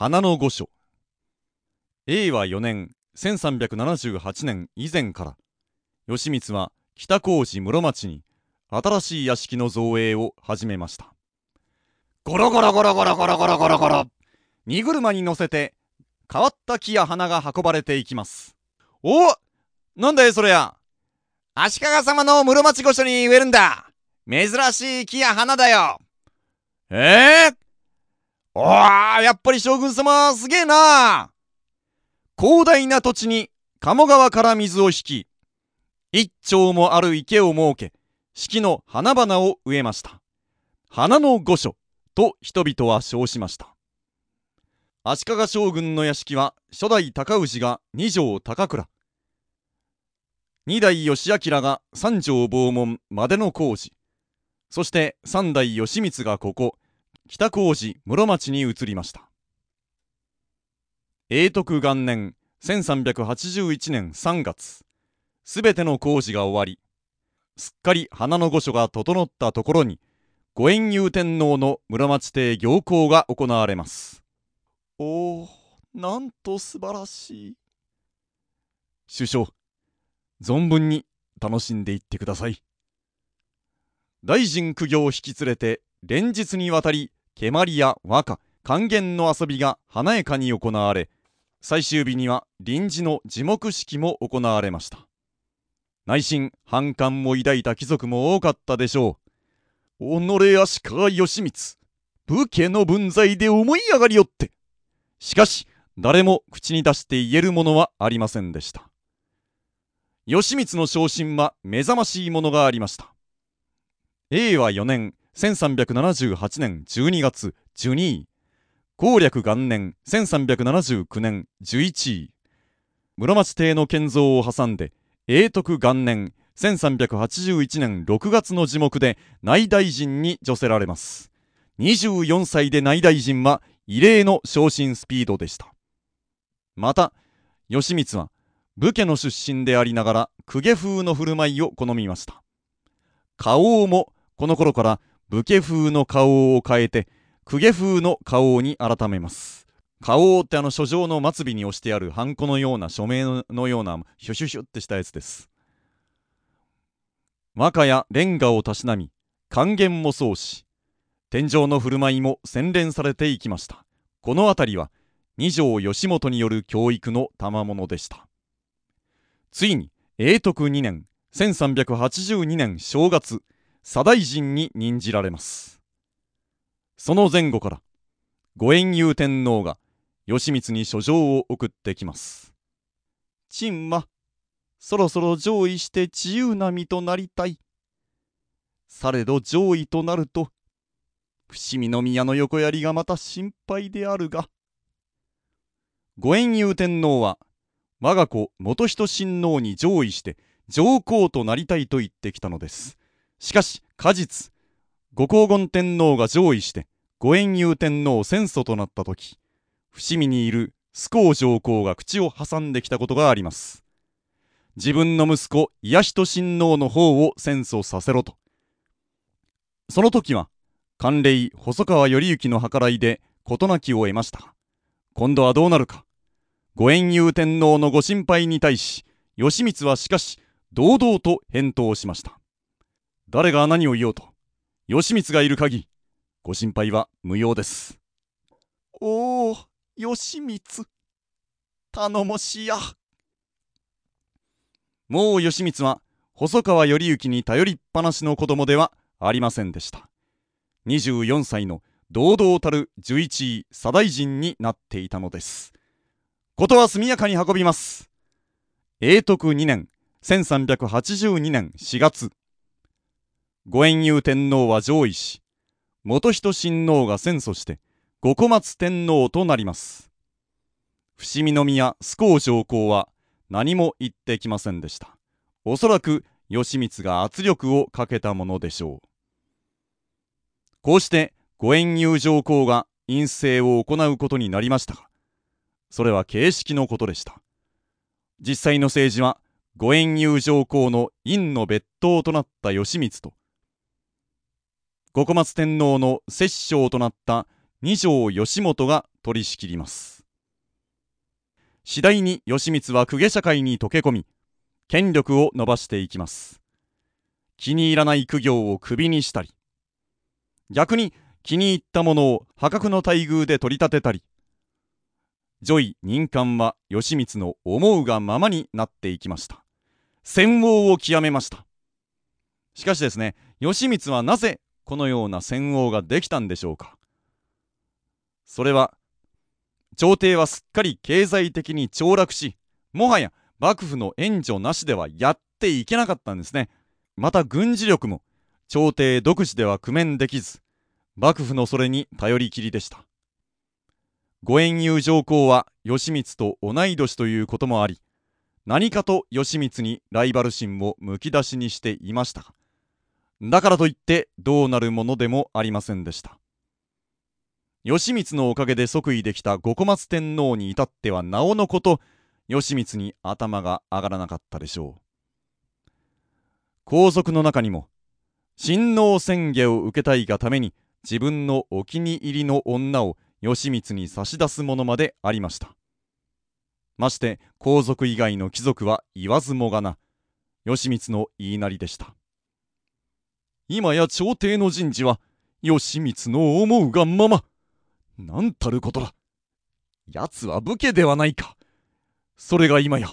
花の御所。永和4年1378年以前から義満は北高寺室町に新しい屋敷の造営を始めました。ゴロゴロゴロゴロゴロゴロゴロゴロ荷車に乗せて変わった木や花が運ばれていきます。おなんだいそれや。足利様の室町御所に植えるんだ。珍しい木や花だよ。ええー、おーやっぱり将軍様すげえな。広大な土地に鴨川から水を引き一丁もある池を設け四季の花々を植えました。花の御所と人々は称しました。足利将軍の屋敷は初代高氏が二条高倉。二代義明が三条坊門までの工事そして三代義満がここ。北高寺室町に移りました。永徳元年1381年3月すべての工事が終わりすっかり花の御所が整ったところに五円遊天皇の室町邸行幸が行われます。おおなんと素晴らしい。首相存分に楽しんでいってください。大臣苦行を引き連れて連日にわたり蹴鞠や和歌還元の遊びが華やかに行われ最終日には臨時の樹木式も行われました。内心反感も抱いた貴族も多かったでしょう。己足利義満武家の分際で思い上がりよって。しかし誰も口に出して言えるものはありませんでした。義満の昇進は目覚ましいものがありました。永和4年1378年12月12位攻略元年1379年11位室町邸の建造を挟んで永徳元年1381年6月の樹木で内大臣に除せられます。24歳で内大臣は異例の昇進スピードでした。また義満は武家の出身でありながら公家風の振る舞いを好みました。花王もこの頃から武家風の花王を変えて公家風の花王に改めます。花王ってあの書状の末尾に押してあるハンコのような署名のようなヒュシュシュってしたやつです。和歌やレンガをたしなみ還元もそうし天井の振る舞いも洗練されていきました。この辺りは二条義元による教育の賜物でした。ついに永徳2年1382年正月左大臣に任じられます。その前後から五円遊天皇が義満に書状を送ってきます。陳はそろそろ上位して自由な身となりたい。されど上位となると伏見宮の横槍がまた心配であるが五円遊天皇は我が子元仁親王に上位して上皇となりたいと言ってきたのです。しかし果実ご皇后天皇が上位して五円遊天皇戦争となった時伏見にいる須公上皇が口を挟んできたことがあります。自分の息子癒仁親王の方を戦争させろと。その時は官礼細川頼之の計らいで事なきを得ました今度はどうなるか五円遊天皇のご心配に対し、義満はしかし、堂々と返答しました。誰が何を言おうと、義満がいる限り、ご心配は無用です。おお、義満、頼もしや。もう義満は、細川頼之に頼りっぱなしの子供ではありませんでした。24歳の堂々たる11位左大臣になっていたのです。ことは速やかに運びます。永徳2年、1382年4月。五円遊天皇は上位し、元仁親王が戦争して、五小松天皇となります。伏見宮須公上皇は何も言ってきませんでした。おそらく義満が圧力をかけたものでしょう。こうして五円遊上皇が陰性を行うことになりましたが、それは形式のことでした。実際の政治は、五円友上皇の院の別当となった義満と、五小松天皇の摂政となった二条義元が取り仕切ります。次第に義満は公家社会に溶け込み権力を伸ばしていきます。気に入らない苦行を首にしたり逆に気に入ったものを破格の待遇で取り立てたり女医任官は義満の思うがままになっていきました。戦王を極めました。しかしですね義満はなぜこのような戦王ができたんでしょうか？それは朝廷はすっかり経済的に凋落しもはや幕府の援助なしではやっていけなかったんですね。また軍事力も朝廷独自では工面できず幕府のそれに頼りきりでした。五円友上皇は義満と同い年ということもあり何かと義満にライバル心をむき出しにしていました。がだからといってどうなるものでもありませんでした。義満のおかげで即位できた五小松天皇に至ってはなおのこと義満に頭が上がらなかったでしょう。皇族の中にも親王宣言を受けたいがために自分のお気に入りの女を義満に差し出すものまでありました。まして皇族以外の貴族は言わずもがな義満の言いなりでした。今や朝廷の人事は義満の思うがままなんたることだ奴は武家ではないかそれが今や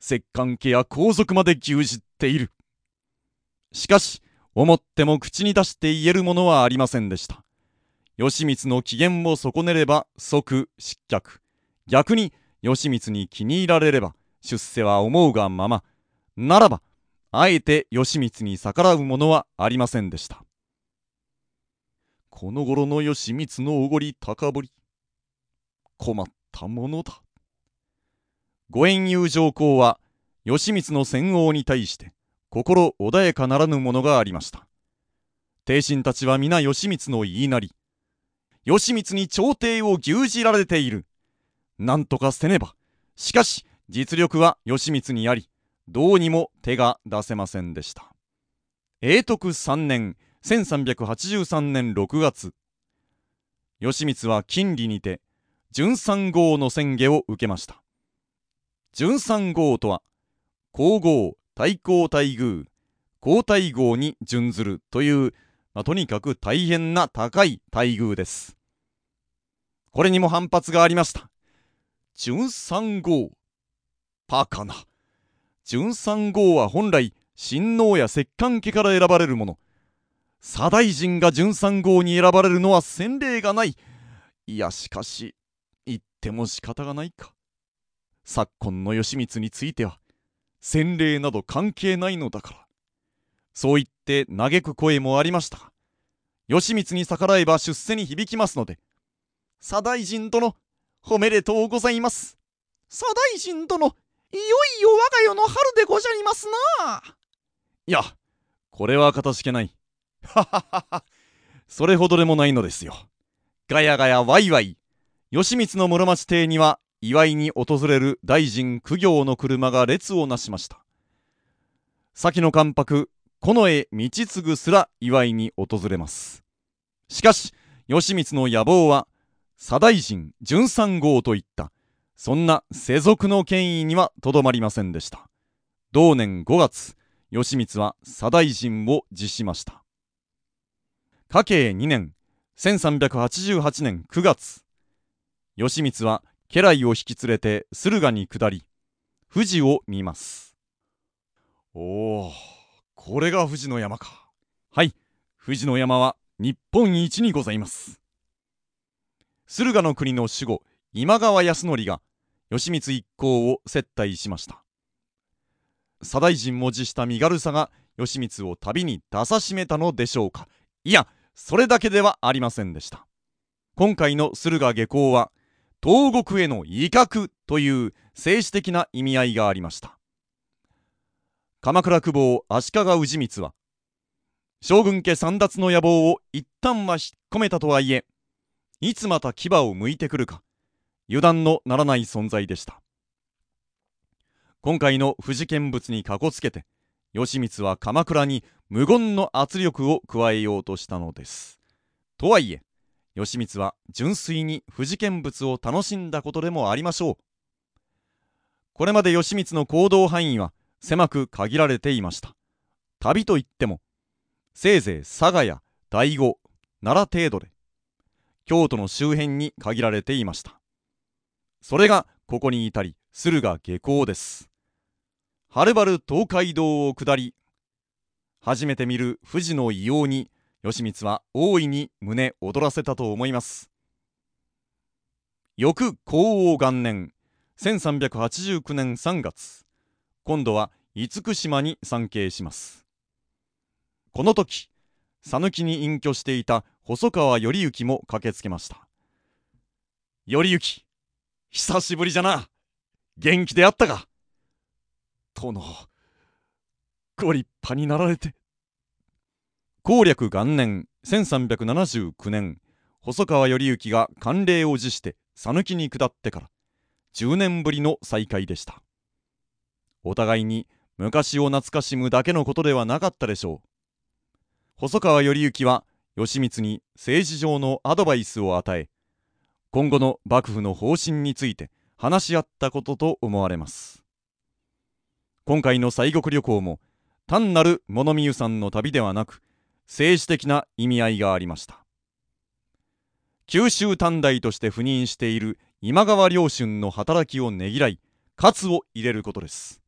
摂関家や皇族まで牛耳っているしかし思っても口に出して言えるものはありませんでした。義満の機嫌を損ねれば即失脚。逆に義満に気に入られれば出世は思うがまま。ならば、あえて義満に逆らうものはありませんでした。この頃の義満のおごり高ぶり。困ったものだ。五円友上皇は義満の戦王に対して心穏やかならぬものがありました。帝臣たちは皆義満の言いなり、義満に朝廷を牛耳られている。なんとかせねば。しかし、実力は義満にあり、どうにも手が出せませんでした。永徳3年、1383年6月、義満は金利にて、純三号の宣言を受けました。純三号とは、皇后、対抗待遇、皇太后に準ずるという、まあ、とにかく大変な高い待遇です。これにも反発がありました。準三号。パカな。準三号は本来、親王や摂関家から選ばれるもの。左大臣が準三号に選ばれるのは先例がない。いや、しかし、言っても仕方がないか。昨今の義満については、洗礼など関係ないのだから。そう言って嘆く声もありましたが、義満に逆らえば出世に響きますので、左大臣殿、褒めでとうございます。左大臣殿、いよいよ我が世の春でごじゃいますな。いや、これはかたしけない。はははは、それほどでもないのですよ。ガヤガヤワイワイ。義満の室町邸には祝いに訪れる大臣苦行の車が列をなしました先の関白近衛道次すら祝いに訪れますしかし義満の野望は左大臣純三号といったそんな世俗の権威にはとどまりませんでした。同年5月義満は左大臣を辞しました。家計2年1388年9月義満は家来を引き連れて駿河に下り富士を見ます。おおこれが富士の山か。はい富士の山は日本一にございます。駿河の国の守護今川康則が義満一行を接待しました。左大臣も辞した身軽さが義満を旅に出さしめたのでしょうか。いやそれだけではありませんでした。今回の駿河下校は東国への威嚇という政治的な意味合いがありました。鎌倉久保足利氏光は将軍家簒奪の野望を一旦は引っ込めたとはいえいつまた牙を向いてくるか。油断のならない存在でした。今回の富士見物にかこつけて義満は鎌倉に無言の圧力を加えようとしたのです。とはいえ義満は純粋に不事見物を楽しんだことでもありましょう。これまで義満の行動範囲は狭く限られていました。旅といってもせいぜい佐賀や醍醐奈良程度で京都の周辺に限られていました。それがここに至り駿河下校です。はるばる東海道を下り初めて見る富士の異様に義満は大いに胸躍らせたと思います。翌皇王元年1389年3月今度は厳島に参詣します。この時讃岐に隠居していた細川頼之も駆けつけました。頼之久しぶりじゃな。元気であったか。殿ご立派になられて。攻略元年1379年細川頼之が慣例を辞して讃岐に下ってから10年ぶりの再会でした。お互いに昔を懐かしむだけのことではなかったでしょう。細川頼之は義満に政治上のアドバイスを与え今後の幕府の方針について話し合ったことと思われます。今回の西国旅行も単なる物見湯さんの旅ではなく政治的な意味合いがありました。九州短大として赴任している今川良春の働きをねぎらい喝を入れることです。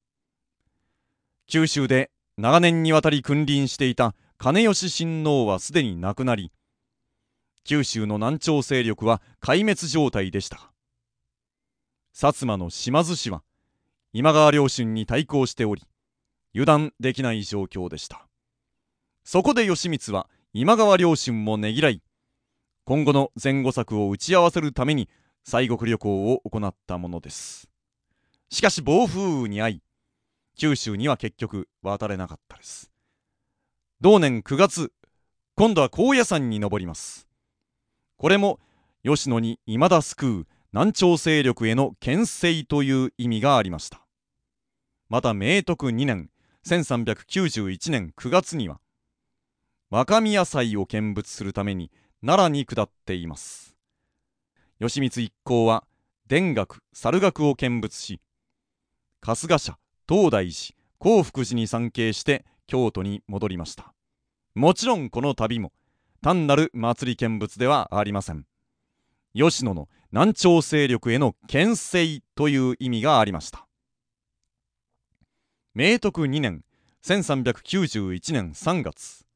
九州で長年にわたり君臨していた金吉親王はすでに亡くなり九州の南朝勢力は壊滅状態でした。薩摩の島津氏は今川良春に対抗しており油断できない状況でした。そこで義満は今川良春もねぎらい今後の前後策を打ち合わせるために西国旅行を行ったものです。しかし暴風雨に遭い九州には結局渡れなかったです。同年9月今度は高野山に登ります。これも吉野に未だ救う南朝勢力への牽制という意味がありました。また明徳2年1391年9月には若宮祭を見物するために奈良に下っています。義満一行は田楽猿楽を見物し春日社東大寺興福寺に参詣して京都に戻りました。もちろんこの旅も単なる祭り見物ではありません。吉野の南朝勢力への牽制という意味がありました。明徳2年1391年3月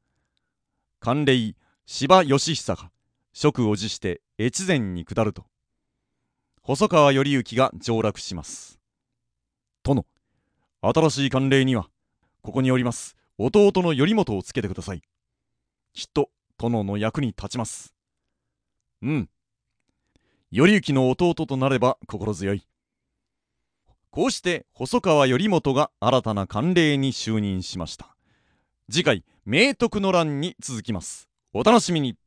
慣例柴義久が職を辞して越前に下ると細川頼之が上洛します。殿新しい慣例にはここにおります。弟の頼元をつけてください。きっと殿の役に立ちます。うん。頼行の弟となれば心強い。こうして細川頼元が新たな慣例に就任しました。次回明徳の乱に続きます。お楽しみに。